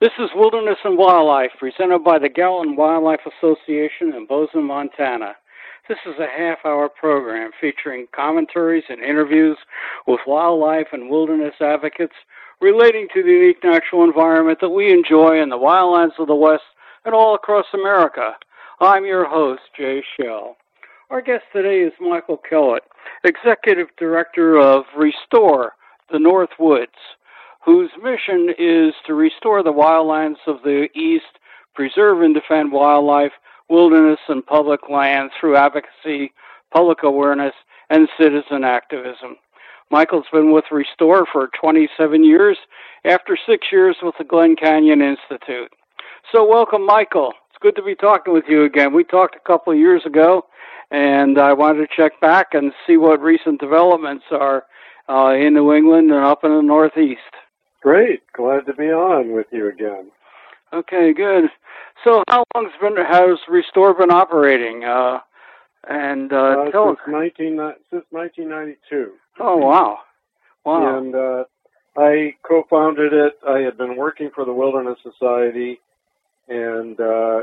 This is Wilderness and Wildlife, presented by the Gallatin Wildlife Association in Bozeman, Montana. This is a half hour program featuring commentaries and interviews with wildlife and wilderness advocates relating to the unique natural environment that we enjoy in the wildlands of the West and all across America. I'm your host, Jay Shell. Our guest today is Michael Kellett, Executive Director of Restore the North Woods whose mission is to restore the wildlands of the East, preserve and defend wildlife, wilderness, and public lands through advocacy, public awareness, and citizen activism. Michael's been with Restore for 27 years after six years with the Glen Canyon Institute. So, welcome, Michael. It's good to be talking with you again. We talked a couple of years ago, and I wanted to check back and see what recent developments are uh, in New England and up in the Northeast. Great. Glad to be on with you again. Okay, good. So, how long has been has Restore been operating? Uh, and uh, uh, tell since, 19, since 1992. Oh wow, wow. And uh, I co-founded it. I had been working for the Wilderness Society, and uh,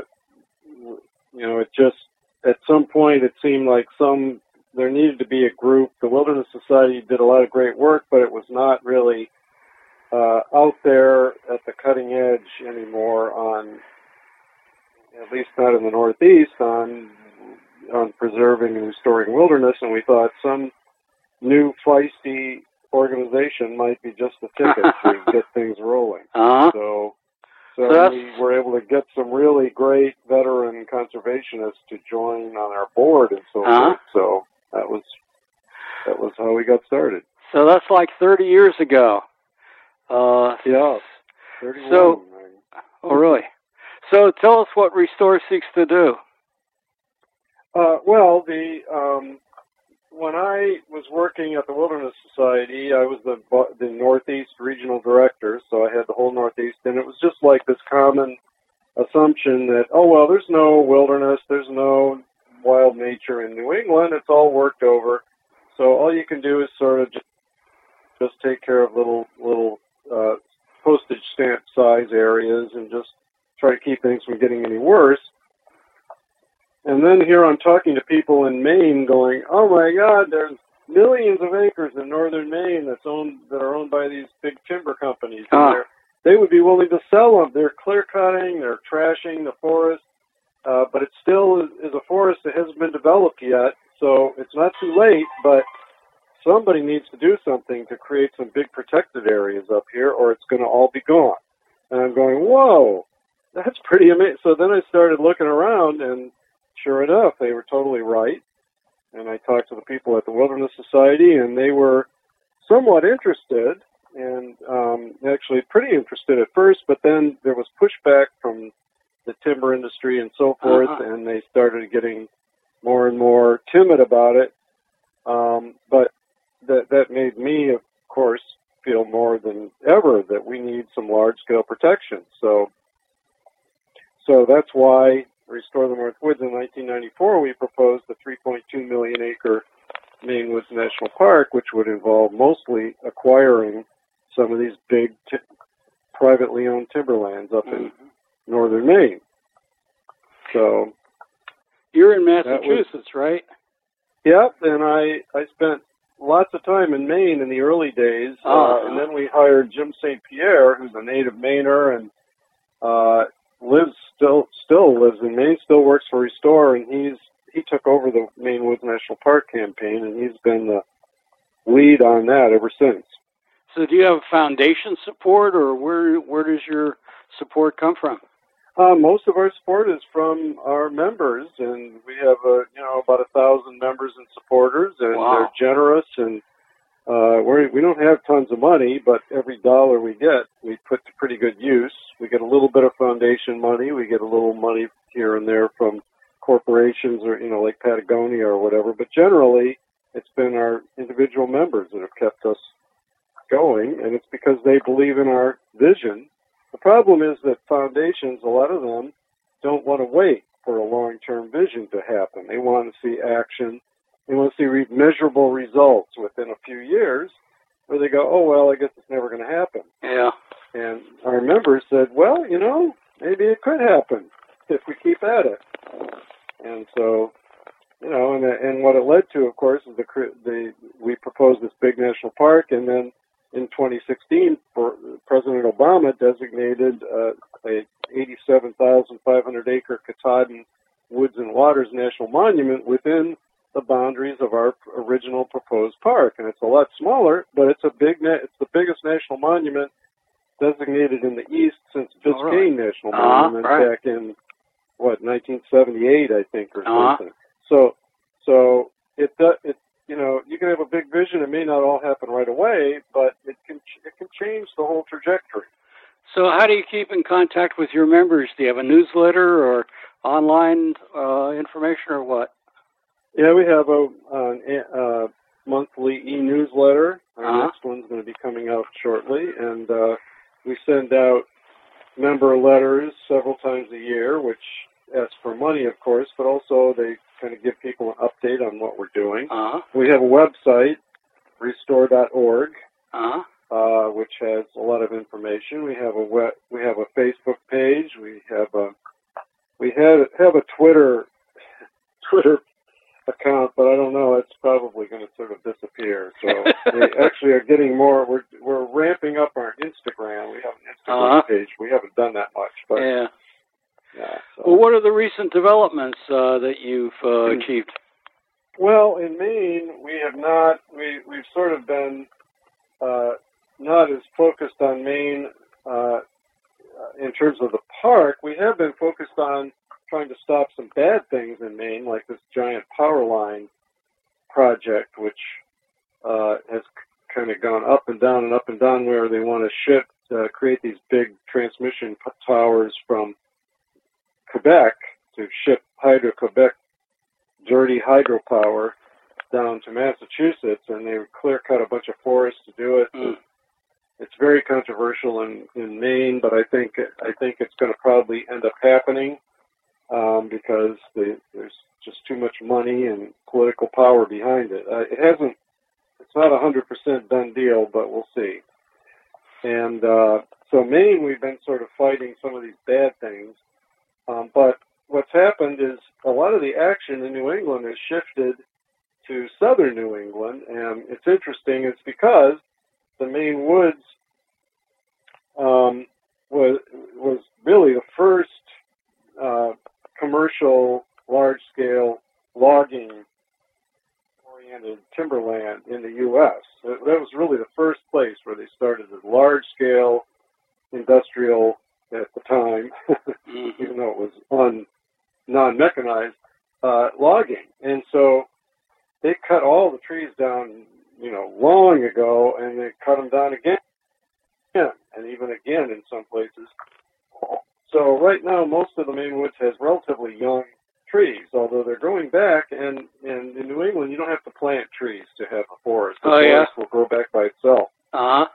you know, it just at some point it seemed like some there needed to be a group. The Wilderness Society did a lot of great work, but it was not really uh, out there at the cutting edge anymore on, at least not in the Northeast, on on preserving and restoring wilderness. And we thought some new feisty organization might be just the ticket to get things rolling. Uh-huh. So. So we were able to get some really great veteran conservationists to join on our board and so uh-huh. forth. So that was that was how we got started. So that's like 30 years ago. Uh, yeah. So, oh really? So tell us what Restore seeks to do. Uh, well, the um, when I was working at the Wilderness Society, I was the the Northeast regional director, so I had the whole Northeast, and it was just like this common assumption that oh well, there's no wilderness, there's no wild nature in New England, it's all worked over, so all you can do is sort of just just take care of little little uh, postage stamp size areas and just try to keep things from getting any worse. And then here I'm talking to people in Maine going, oh my God, there's millions of acres in northern Maine that's owned that are owned by these big timber companies. Ah. They would be willing to sell them. They're clear cutting, they're trashing the forest, uh, but it still is, is a forest that hasn't been developed yet. So it's not too late, but somebody needs to do something to create some big protected areas up here, or it's going to all be gone. And I'm going, whoa, that's pretty amazing. So then I started looking around, and sure enough, they were totally right. And I talked to the people at the Wilderness Society, and they were somewhat interested, and um, actually pretty interested at first, but then there was pushback from the timber industry and so forth, uh-huh. and they started getting more and more timid about it. Um, but that that made me, of course, feel more than ever that we need some large scale protection. So, so that's why Restore the North Woods in 1994 we proposed the 3.2 million acre Maine Woods National Park, which would involve mostly acquiring some of these big t- privately owned timberlands up in Mhm. northern Maine. So, You're in Massachusetts, right? yep, and I I spent lots of time in Maine in the early days, uh, Uh-huh. and then we hired Jim St. Pierre, who's a native Mainer and uh, lives still still lives in Maine, still works for Restore, and he's he took over the Maine Woods National Park campaign, and he's been the lead on that ever since. So do you have foundation support, or where where does your support come from? Uh, most of our support is from our members, and we have a you know about a thousand members and supporters, and Wow. they're generous, and uh, we're, we don't have tons of money, but every dollar we get, we put to pretty good use. We get a little bit of foundation money, we get a little money here and there from corporations or you know like Patagonia or whatever, but generally it's been our individual members that have kept us going, and it's because they believe in our vision the problem is that foundations, a lot of them, don't want to wait for a long term vision to happen. They want to see action. They want to see re- measurable results within a few years. where they go, oh well, I guess it's never going to happen. Yeah. And our members said, well, you know, maybe it could happen if we keep at it. And so, you know, and and what it led to, of course, is the the we proposed this big national park, and then in 2016, President Obama designated uh, a 87,500 acre Katahdin Woods and Waters National Monument within the boundaries of our original proposed park, and it's a lot smaller, but it's a big. Na- it's the biggest national monument designated in the east since Biscayne? National uh-huh, Monument right. back in what 1978, I think, or uh-huh. something. So, so it it you know you can have a big vision. It may not all happen right away, but it can it can change the whole trajectory. So, how do you keep in contact with your members? Do you have a newsletter or online uh, information, or what? Yeah, we have a, a, a monthly e-newsletter. Our Uh-huh. next one's going to be coming out shortly, and uh, we send out member letters several times a year, which ask for money, of course, but also they kind of give people an update on what we're doing. Uh-huh. We have a website, restore.org, Uh-huh. uh, which has a lot of information. We have a web, we have a Facebook page. We have a we have have a Twitter Twitter account, but I don't know. It's probably going to sort of disappear. So we actually are getting more. We're we're ramping up our Instagram. We have an Instagram Uh-huh. page. We haven't done that much, but Yeah. Yeah. So. Well, what are the recent developments uh, that you've uh, Hmm. achieved? Well, in Maine, we have not. We we've sort of been uh, not as focused on Maine uh, in terms of the park. We have been focused on trying to stop some bad things in Maine, like this giant power line project, which uh, has kind of gone up and down and up and down, where they want to ship, uh, create these big transmission p- towers from Quebec to ship Hydro Quebec dirty hydropower down to Massachusetts, and they would clear cut a bunch of forests to do it. Mm. It's very controversial in, in Maine, but I think I think it's going to probably end up happening um, because the, there's just too much money and political power behind it. Uh, it hasn't. It's not a hundred percent done deal, but we'll see. And uh, so Maine, we've been sort of fighting some of these bad things, um, but what's happened is a lot of the action in New England has shifted to southern New England, and it's interesting. It's because the Maine woods um, was was really the first uh, commercial, large-scale logging oriented timberland in the U.S. That was really the first place where they started as large-scale industrial at the time, Mhm. even though it was un non-mechanized uh, logging, and so they cut all the trees down, you know, long ago, and they cut them down again, and even again in some places. So right now, most of the Maine woods has relatively young trees, although they're growing back. And, and in New England, you don't have to plant trees to have a forest. The Oh, yeah? forest will grow back by itself. Uh-huh.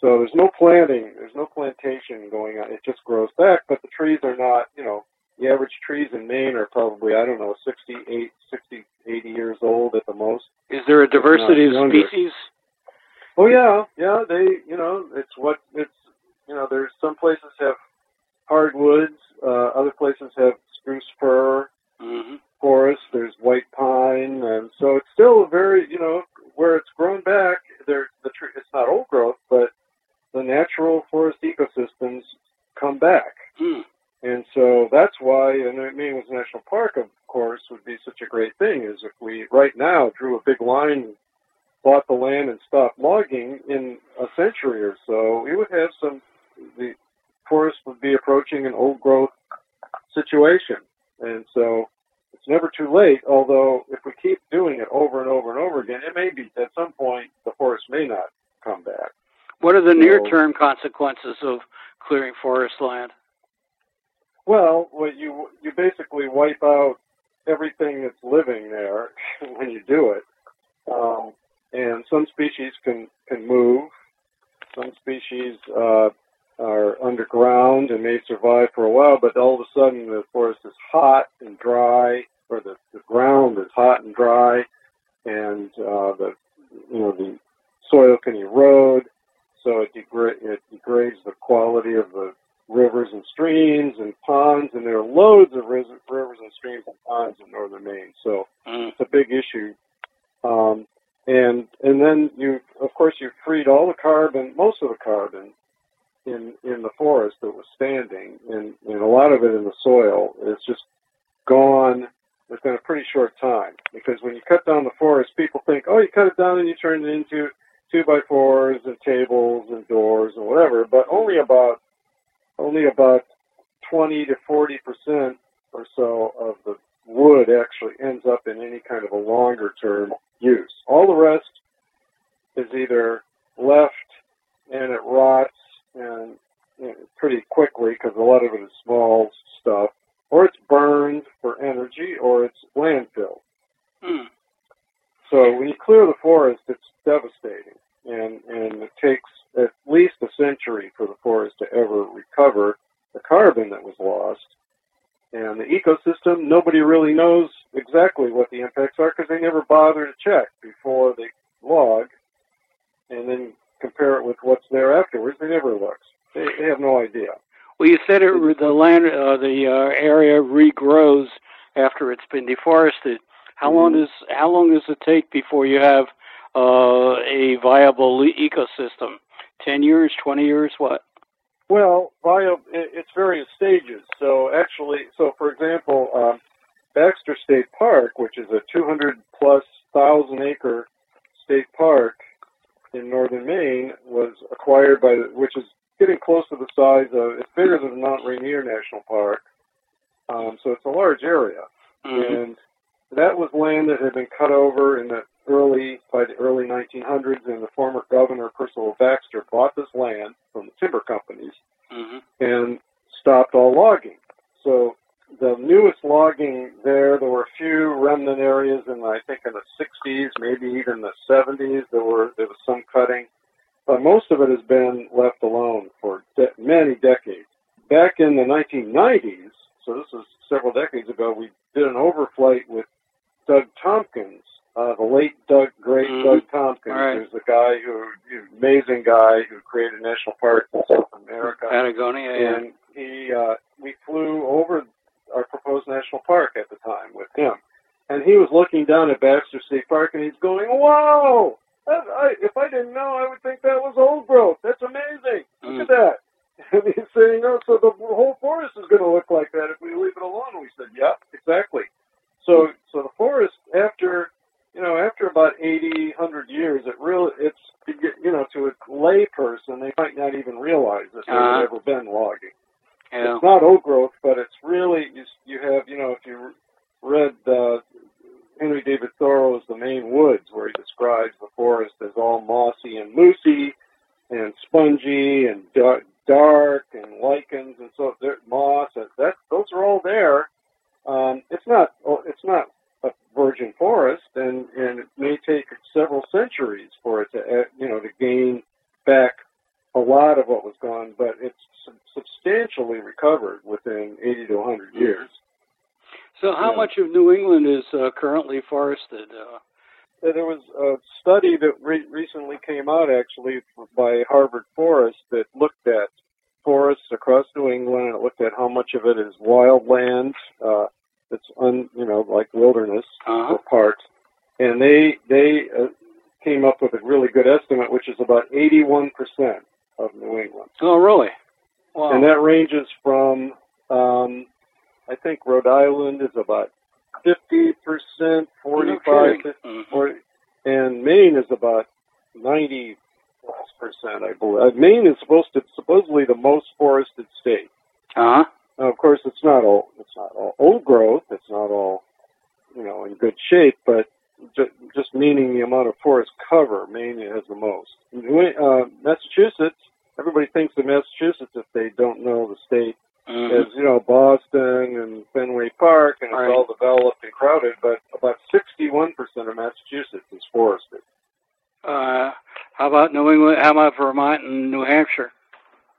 So there's no planting, there's no plantation going on. It just grows back, but the trees are not, you know, the average trees in Maine are probably, I don't know, 68, 60, 80 years old at the most. Is there a diversity of species? Oh yeah, yeah. They, you know, it's what it's. You know, there's some places have hardwoods, uh, other places have spruce fir hmm forest. There's white pine, and so it's still a very, you know, where it's grown back. There, the tree. It's not old growth, but the natural forest ecosystems come back, Mm. and so that's why. And I mean, with National Park, of course, would be such a great thing. Is if we right now drew a big line bought the land and stopped logging in a century or so, we would have some, the forest would be approaching an old growth situation. And so it's never too late, although if we keep doing it over and over and over again, it may be at some point the forest may not come back. What are the near-term consequences of clearing forest land? Well, you you basically wipe out everything that's living there when you do it. Um, and some species can can move. Some species uh, are underground and may survive for a while, but all of a sudden the forest is hot and dry, or the, the ground is hot and dry, and uh, the you know the soil can erode, so it, degra- it degrades the quality of the rivers and streams and ponds, and there are loads of rivers and streams and ponds in northern Maine. So Mm. it's a big issue. Um, and and then you, of course, you freed all the carbon, most of the carbon in in the forest that was standing, and, and a lot of it in the soil. It's just gone within a pretty short time. Because when you cut down the forest, people think, oh, you cut it down and you turn it into two by fours and tables and doors and whatever. But only about only about 20 to 40 percent or so of the wood actually ends up in any kind of a longer term use. All the rest is either left and it rots and you know, pretty quickly because a lot of it is small stuff, or it's burned for energy, or it's landfill. Mm. So when you clear the forest, it's devastating, and and it takes at least a century for the forest to ever recover the carbon that was lost. And the ecosystem, nobody really knows exactly what the impacts are because they never bother to check before they log, and then compare it with what's there afterwards. They never look. They, they have no idea. Well, you said it, the land, uh, the uh, area regrows after it's been deforested. How long does how long does it take before you have uh, a viable ecosystem? Ten years, twenty years, what? Well, bio, it's various stages. So actually, so for example, um, Baxter State Park, which is a 200 plus thousand acre state park in northern Maine, was acquired by, which is getting close to the size of, it's bigger than Mount Rainier National Park. Um, so it's a large area. Mhm. And that was land that had been cut over in the early by the early 1900s, and the former governor Percival Baxter bought this land from the timber companies Mhm. and stopped all logging. So the newest logging there, there were a few remnant areas in I think in the 60s, maybe even the 70s. There were there was some cutting, but most of it has been left alone for de- many decades. Back in the 1990s, so this was several decades ago, we did an overflight with Doug Tompkins, uh, the late Doug, great Mhm. Doug Tompkins, Right. who's the guy who, amazing guy who created national parks in South America Patagonia. Yeah. and he uh, we flew over our proposed national park at the time with him, and he was looking down at Baxter State Park, and he's going, "Wow! That, I, if I didn't know, I would think that was old growth. That's amazing. Look Mm. at that." And he's saying, "No, so the whole forest is going to look like that if we leave it alone." And we said, "Yeah, exactly." So, so the forest after you know, after about 80, 100 years, it really, it's, you know, to a lay person, they might not even realize that there Uh-huh. ever been logging. yeah. It's not old growth, but it's really, you, you have, you know, if you read uh, Henry David Thoreau's The Maine Woods, where he describes the forest as all mossy and moosey and spongy and dark, dark and lichens and so there, moss, that, that those are all there. Um, it's not, oh, it's not a virgin forest, and and it may take several centuries for it to uh, you know to gain back a lot of what was gone, but it's substantially recovered within 80 to 100 years. So, how Yeah. much of New England is uh, currently forested? Uh, There was a study that re- recently came out actually by Harvard Forest that looked at forests across New England and it looked at how much of it is wildland uh, that's un, you know like wilderness uh-huh. or parks, and they One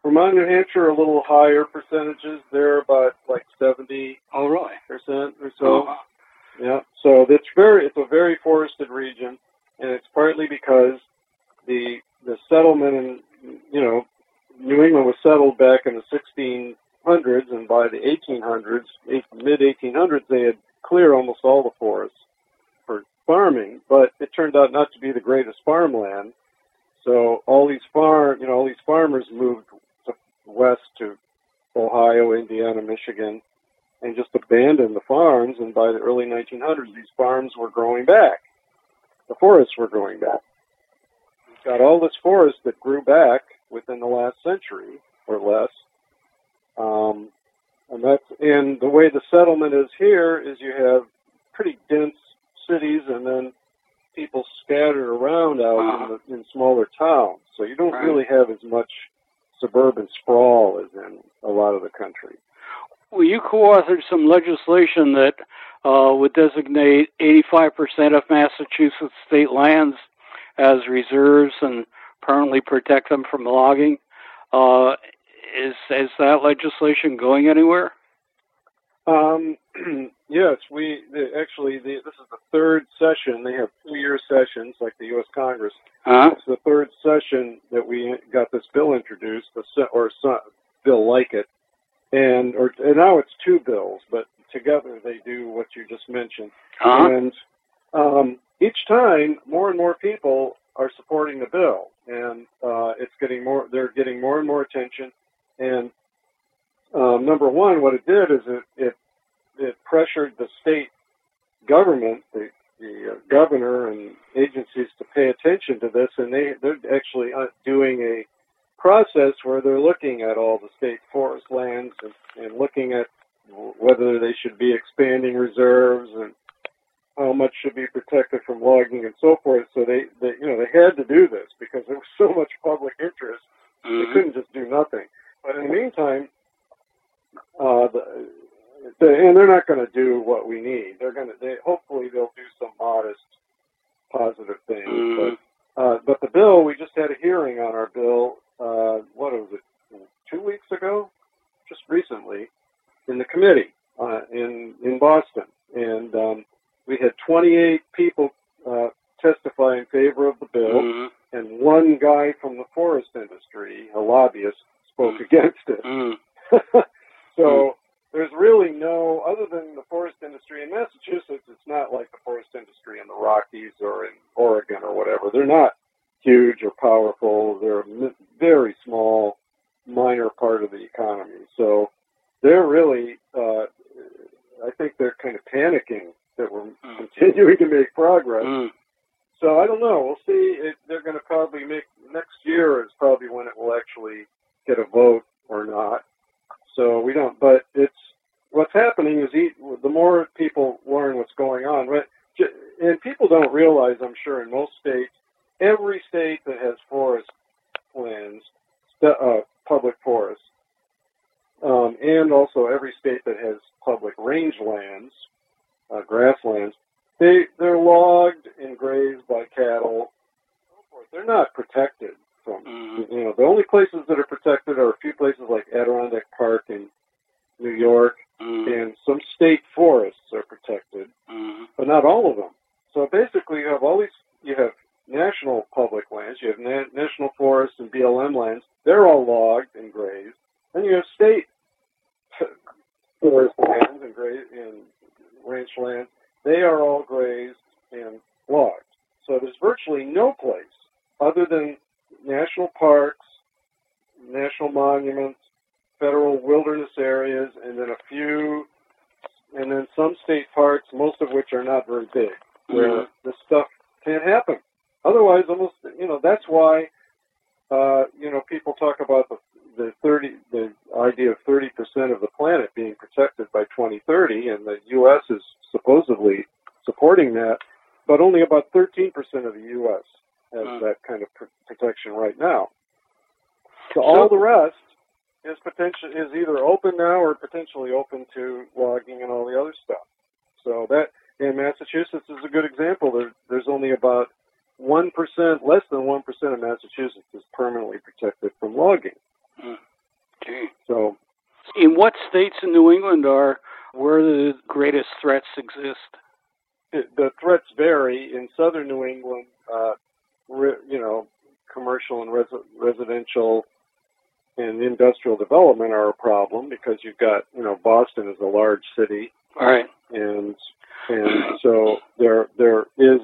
Vermont, New Hampshire, a little higher percentages. They're about like 70 Oh, really? percent or so. Uh-huh. Yeah. So it's very, it's a very forested region, and it's partly because the the settlement in you know New England was settled back in the 1600s, and by the 1800s, mid 1800s, they had cleared almost all the forests for farming. But it turned out not to be the greatest farmland. So all these farm, you know, all these farmers moved west to Ohio, Indiana, Michigan, and just abandoned the farms. And by the early 1900s, these farms were growing back. The forests were growing back. We've got all this forest that grew back within the last century or less. Um, and that's and the way the settlement is here is you have pretty dense cities and then people scattered around out in, the, in smaller towns. So you don't right. really have as much suburban sprawl is in a lot of the country. Well, you co-authored some legislation that uh, would designate 85% of Massachusetts state lands as reserves and permanently protect them from logging. Uh, is is that legislation going anywhere? Um, yes, we the, actually the, this is the third session. They have two-year sessions, like the U.S. Congress. Uh-huh. It's the third session that we got this bill introduced, or a bill like it, and or and now it's two bills, but together they do what you just mentioned. Uh-huh. And um, each time, more and more people are supporting the bill, and uh, it's getting more. They're getting more and more attention. And um, number one, what it did is it, it pressured the state government, the the uh, governor and agencies to pay attention to this, and they they're actually uh, doing a process where they're looking at all the state forest lands and, and looking at whether they should be expanding reserves and how much should be protected from logging and so forth. So they, they you know, they had to do this because there was so much public interest. Mm-hmm. They couldn't just do nothing. But in the meantime, uh, the, the, and they're not going to do what we need. They're going to, they, hopefully, they'll do some modest, positive things. Mm-hmm. But, uh, but the bill, we just had a hearing on our bill. Uh, what was it? Two weeks ago, just recently, in the committee uh, in in Boston, and um, we had 28 people uh, testify in favor of the bill, mm-hmm. and one guy from the forest industry, a lobbyist, spoke mm-hmm. against it. Mm-hmm. so mm-hmm. there's really no, other than the forest industry in Massachusetts, it's not like the forest industry in the Rockies or in Oregon or whatever. They're not huge or powerful. They're a very small, minor part of the economy. So they're really, uh, I think they're kind of panicking that we're mm. continuing to make progress. Mm. So I don't know. We'll see. It, they're going to probably make next year is probably when it will actually get a vote or not. So we don't. But it's what's happening is he, the more people learn what's going on, but and people don't realize, I'm sure, in most states, every state that has forest lands, uh, public forests, um, and also every state that has public rangelands, uh, grasslands, they they're logged and grazed by cattle. So forth. They're not protected from. Mm-hmm. You know, the only places that are protected are a few places like Adirondack Park in New York, mm-hmm. and some state forests are protected, mm-hmm. but not all of them. So basically, you have all these. You have national public lands. You have na- national forests and BLM lands. They're all logged and grazed. Then you have state forest lands and grazed and ranch lands, they are all grazed and logged. So there's virtually no place other than national parks, national monuments, federal wilderness areas, and then a few, and then some state parks, most of which are not very big, where mm-hmm. this stuff can't happen. Otherwise, almost, you know, that's why, uh, you know, people talk about the the 30 the idea of 30% of the planet being protected by 2030 and the US is supposedly supporting that but only about 13% of the US has mm. that kind of pr- protection right now so all the rest is potential is either open now or potentially open to logging and all the other stuff so that in Massachusetts is a good example there, there's only about 1%, less than 1% of Massachusetts is permanently protected from logging. Okay. So, in what states in New England are where the greatest threats exist? The threats vary. In southern New England, uh, re, you know, commercial and res- residential and industrial development are a problem because you've got you know Boston is a large city, right? And and so there there is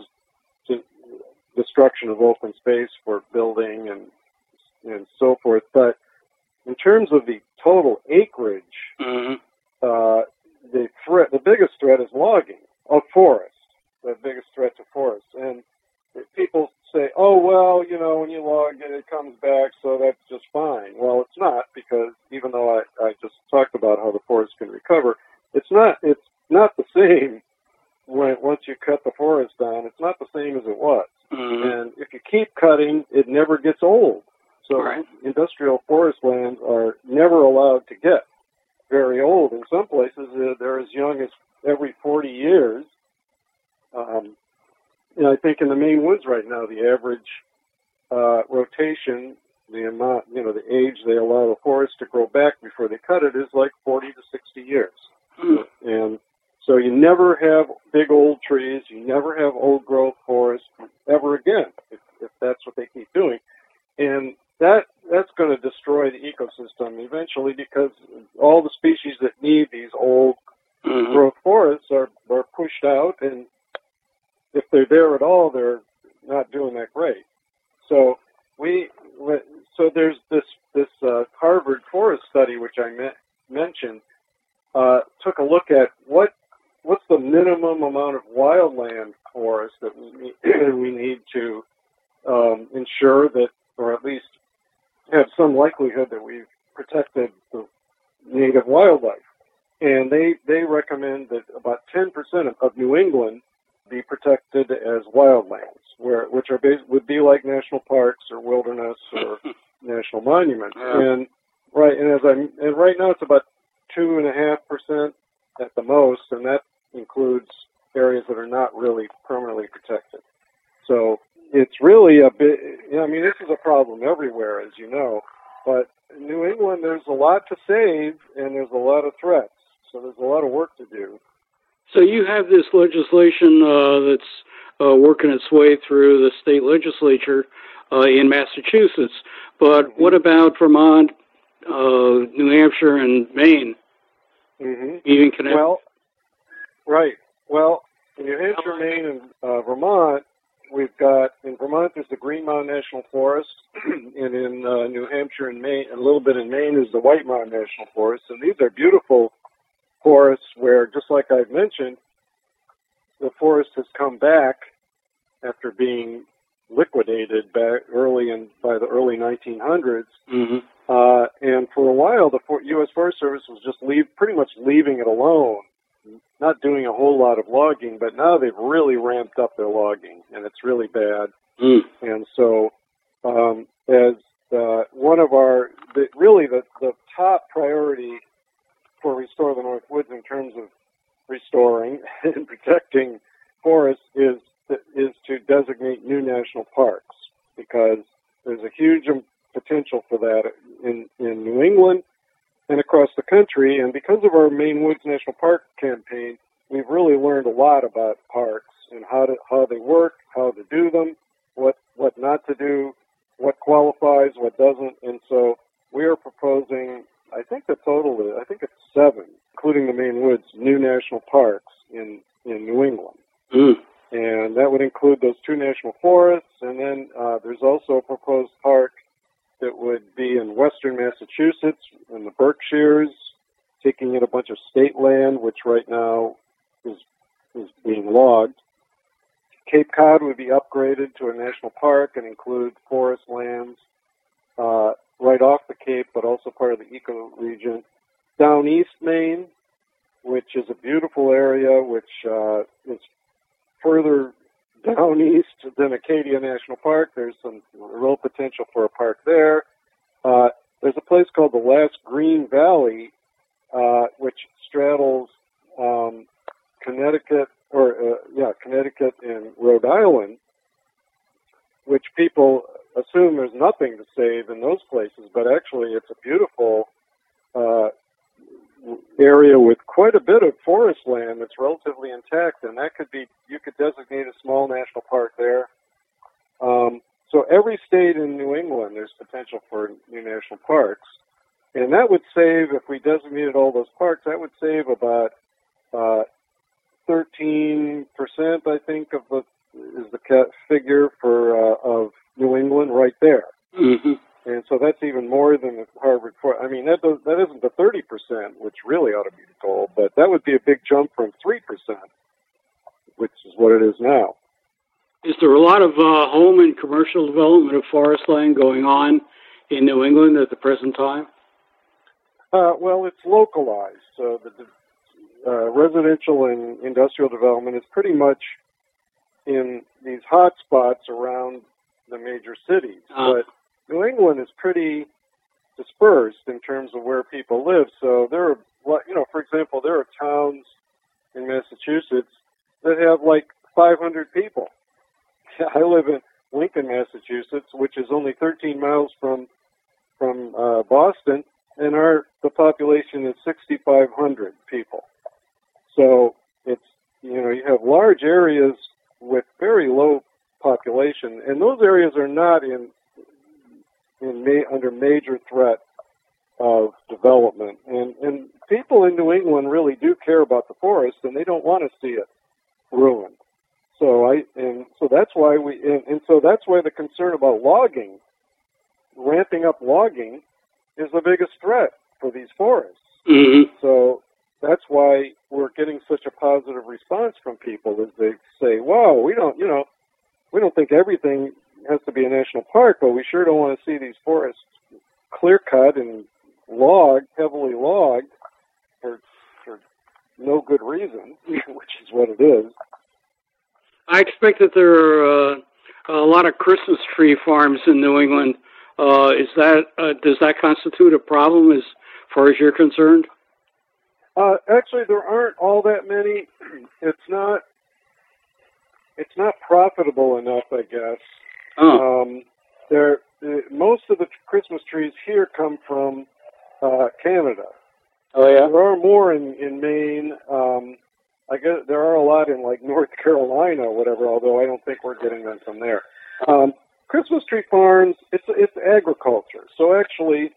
destruction of open space for building and and so forth. But in terms of the total acreage, mm-hmm. uh, the threat, the biggest threat is logging of forests. The biggest threat to forests, and people say, "Oh well, you know, when you log it, it comes back, so that's just fine." Well, it's not because even though I, I just talked about how the forest can recover, it's not. It's not the same when once you cut the forest down. It's not the same as it was. Mm-hmm. And if you keep cutting, it never gets old. So right. industrial forest lands are never allowed to get very old. In some places, uh, they're as young as every 40 years. Um, and I think in the Maine woods right now, the average uh, rotation, the amount, you know, the age they allow the forest to grow back before they cut it is like 40 to 60 years. Mm. And so you never have big old trees, you never have old growth forest ever again if, if that's what they keep doing. And that that's going to destroy the ecosystem eventually because all the species that need these old mm-hmm. growth forests are are pushed out, and if they're there at all, they're not doing that great. So we so there's this this uh, Harvard forest study which I me- mentioned uh, took a look at what what's the minimum amount of wildland forest that we need, we need to um, ensure that, or at least have some likelihood that we've protected the native wildlife. And they, they recommend that about 10% of, of New England be protected as wildlands, where which are based, would be like national parks or wilderness or national monuments. Yeah. And right, and as I'm, and right now it's about two and a half percent at the most, and that includes areas that are not really permanently protected. So it's really a bit, I mean, this is a problem everywhere, as you know, but in New England, there's a lot to save and there's a lot of threats. So there's a lot of work to do. So you have this legislation uh, that's uh, working its way through the state legislature uh, in Massachusetts, but mm-hmm. what about Vermont, uh, New Hampshire, and Maine? Mm-hmm. Even Connecticut? Well, right. Well, in New Hampshire, Maine, and uh, Vermont, we've got in Vermont there's the Green Mountain National Forest, and in uh, New Hampshire and Maine, and a little bit in Maine is the White Mountain National Forest, and these are beautiful forests where, just like I've mentioned, the forest has come back after being liquidated back early in by the early 1900s. Mm-hmm. Uh, and for a while, the U.S. Forest Service was just leave, pretty much leaving it alone not doing a whole lot of logging, but now they've really ramped up their logging, and it's really bad. Mm. And so, um, as uh, one of our, the, really the, the top priority for Restore the North Woods in terms of restoring and protecting forests is is to designate new national parks because there's a huge potential for that in in New England and across the country. And because of our Maine Woods National Park campaign, we've really learned a lot about parks and how to how they work, how to do them, what what not to do, what qualifies, what doesn't. And so we are proposing, I think the total is, I think it's seven, including the Maine Woods, new national parks in in New England. Mm. And that would include those two national forests, and then uh, there's also a proposed park that would be in western Massachusetts, in the Berkshires, taking in a bunch of state land, which right now is is being logged. Cape Cod would be upgraded to a national park and include forest lands uh, right off the Cape, but also part of the ecoregion. Down East Maine, which is a beautiful area, which uh, is further down east than Acadia National Park. There's some real potential for a park there. Uh, there's a place called the Last Green Valley, uh, which straddles um, Connecticut or uh, yeah Connecticut and Rhode Island, which people assume there's nothing to save in those places, but actually it's a beautiful uh, area with quite a bit of forest land that's relatively intact, and that could be you could designate a small national park there. Um, so every state in New England, there's potential for new national parks, and that would save if we designated all those parks. That would save about uh, 13 percent, I think, of the is the figure for uh, right there. Mm-hmm. And so that's even more than the Harvard. For, I mean, that does, that isn't the 30 percent, which really ought to be the goal, but that would be a big jump from three percent, which is what it is now. Is there a lot of uh, home and commercial development of forest land going on in New England at the present time? Uh, well, it's localized. So the uh, residential and industrial development is pretty much in these hot spots around major cities. Uh. But New England is pretty dispersed in terms of where people live. So there are, you know, for example, there are towns in Massachusetts that have like 500 people. I live in Lincoln, Massachusetts, which is only 13 miles from from uh, Boston, and our the population is 6,500 people. So it's you know you have large areas with very low population, and those areas are not in in ma- under major threat of development. And and people in New England really do care about the forest, and they don't want to see it ruined. So I and so that's why we and, and so that's why the concern about logging, ramping up logging, is the biggest threat for these forests. Mm-hmm. So that's why we're getting such a positive response from people as they say, "Wow, we don't, you know, we don't think everything has to be a national park, but we sure don't want to see these forests clear cut and logged, heavily logged for for no good reason, which is what it is." I expect that there are uh, a lot of Christmas tree farms in New England. Uh, is that uh, does that constitute a problem as far as you're concerned? Uh, actually, there aren't all that many. It's not. It's not profitable enough, I guess. Oh. Um, there, most of the Christmas trees here come from uh, Canada. Oh yeah. There are more in in Maine. Um, I guess there are a lot in like North Carolina, or whatever. Although I don't think we're getting them from there. Um, Christmas tree farms. It's it's agriculture. So actually,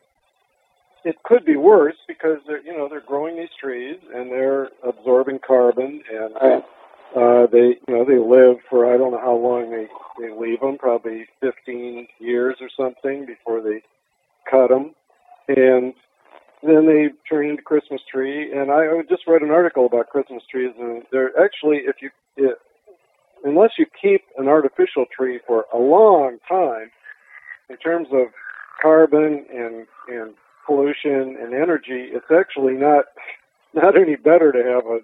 it could be worse because they're you know they're growing these trees and they're absorbing carbon and uh, they you know they live for I don't know how long they they leave them probably 15 years or something before they cut them and then they turn into Christmas tree and I just read an article about Christmas trees and they're actually if you it, unless you keep an artificial tree for a long time in terms of carbon and and pollution and energy, it's actually not not any better to have an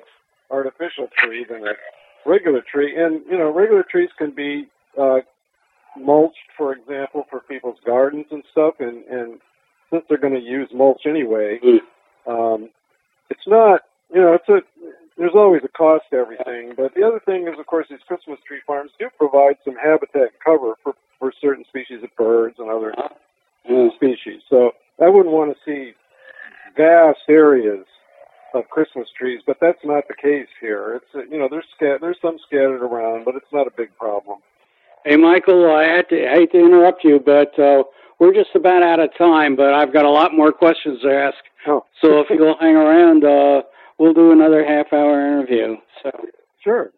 artificial tree than a regular tree. And you know, regular trees can be uh, mulched, for example, for people's gardens and stuff. And and since they're going to use mulch anyway, mm. um, it's not. You know, it's a. There's always a cost to everything. But the other thing is, of course, these Christmas tree farms do provide some habitat cover for for certain species of birds and other mm. species. So I wouldn't want to see vast areas of Christmas trees, but that's not the case here. It's you know there's scat- there's some scattered around, but it's not a big problem. Hey, Michael, I had to I hate to interrupt you, but uh, we're just about out of time. But I've got a lot more questions to ask. Oh. so if you'll hang around, uh, we'll do another half-hour interview. So sure.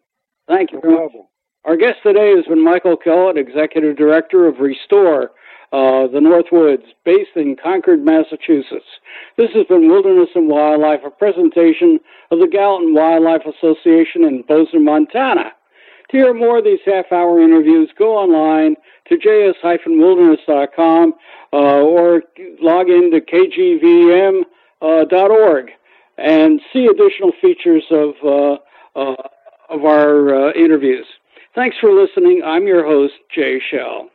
Thank you. No. Our guest today has been Michael Kellett, Executive Director of Restore, uh, the Northwoods, based in Concord, Massachusetts. This has been Wilderness and Wildlife, a presentation of the Gallatin Wildlife Association in Bozeman, Montana. To hear more of these half hour interviews, go online to js-wilderness.com uh, or log in to kgvm.org uh, and see additional features of, uh, uh of our uh, interviews. Thanks for listening. I'm your host, Jay Shell.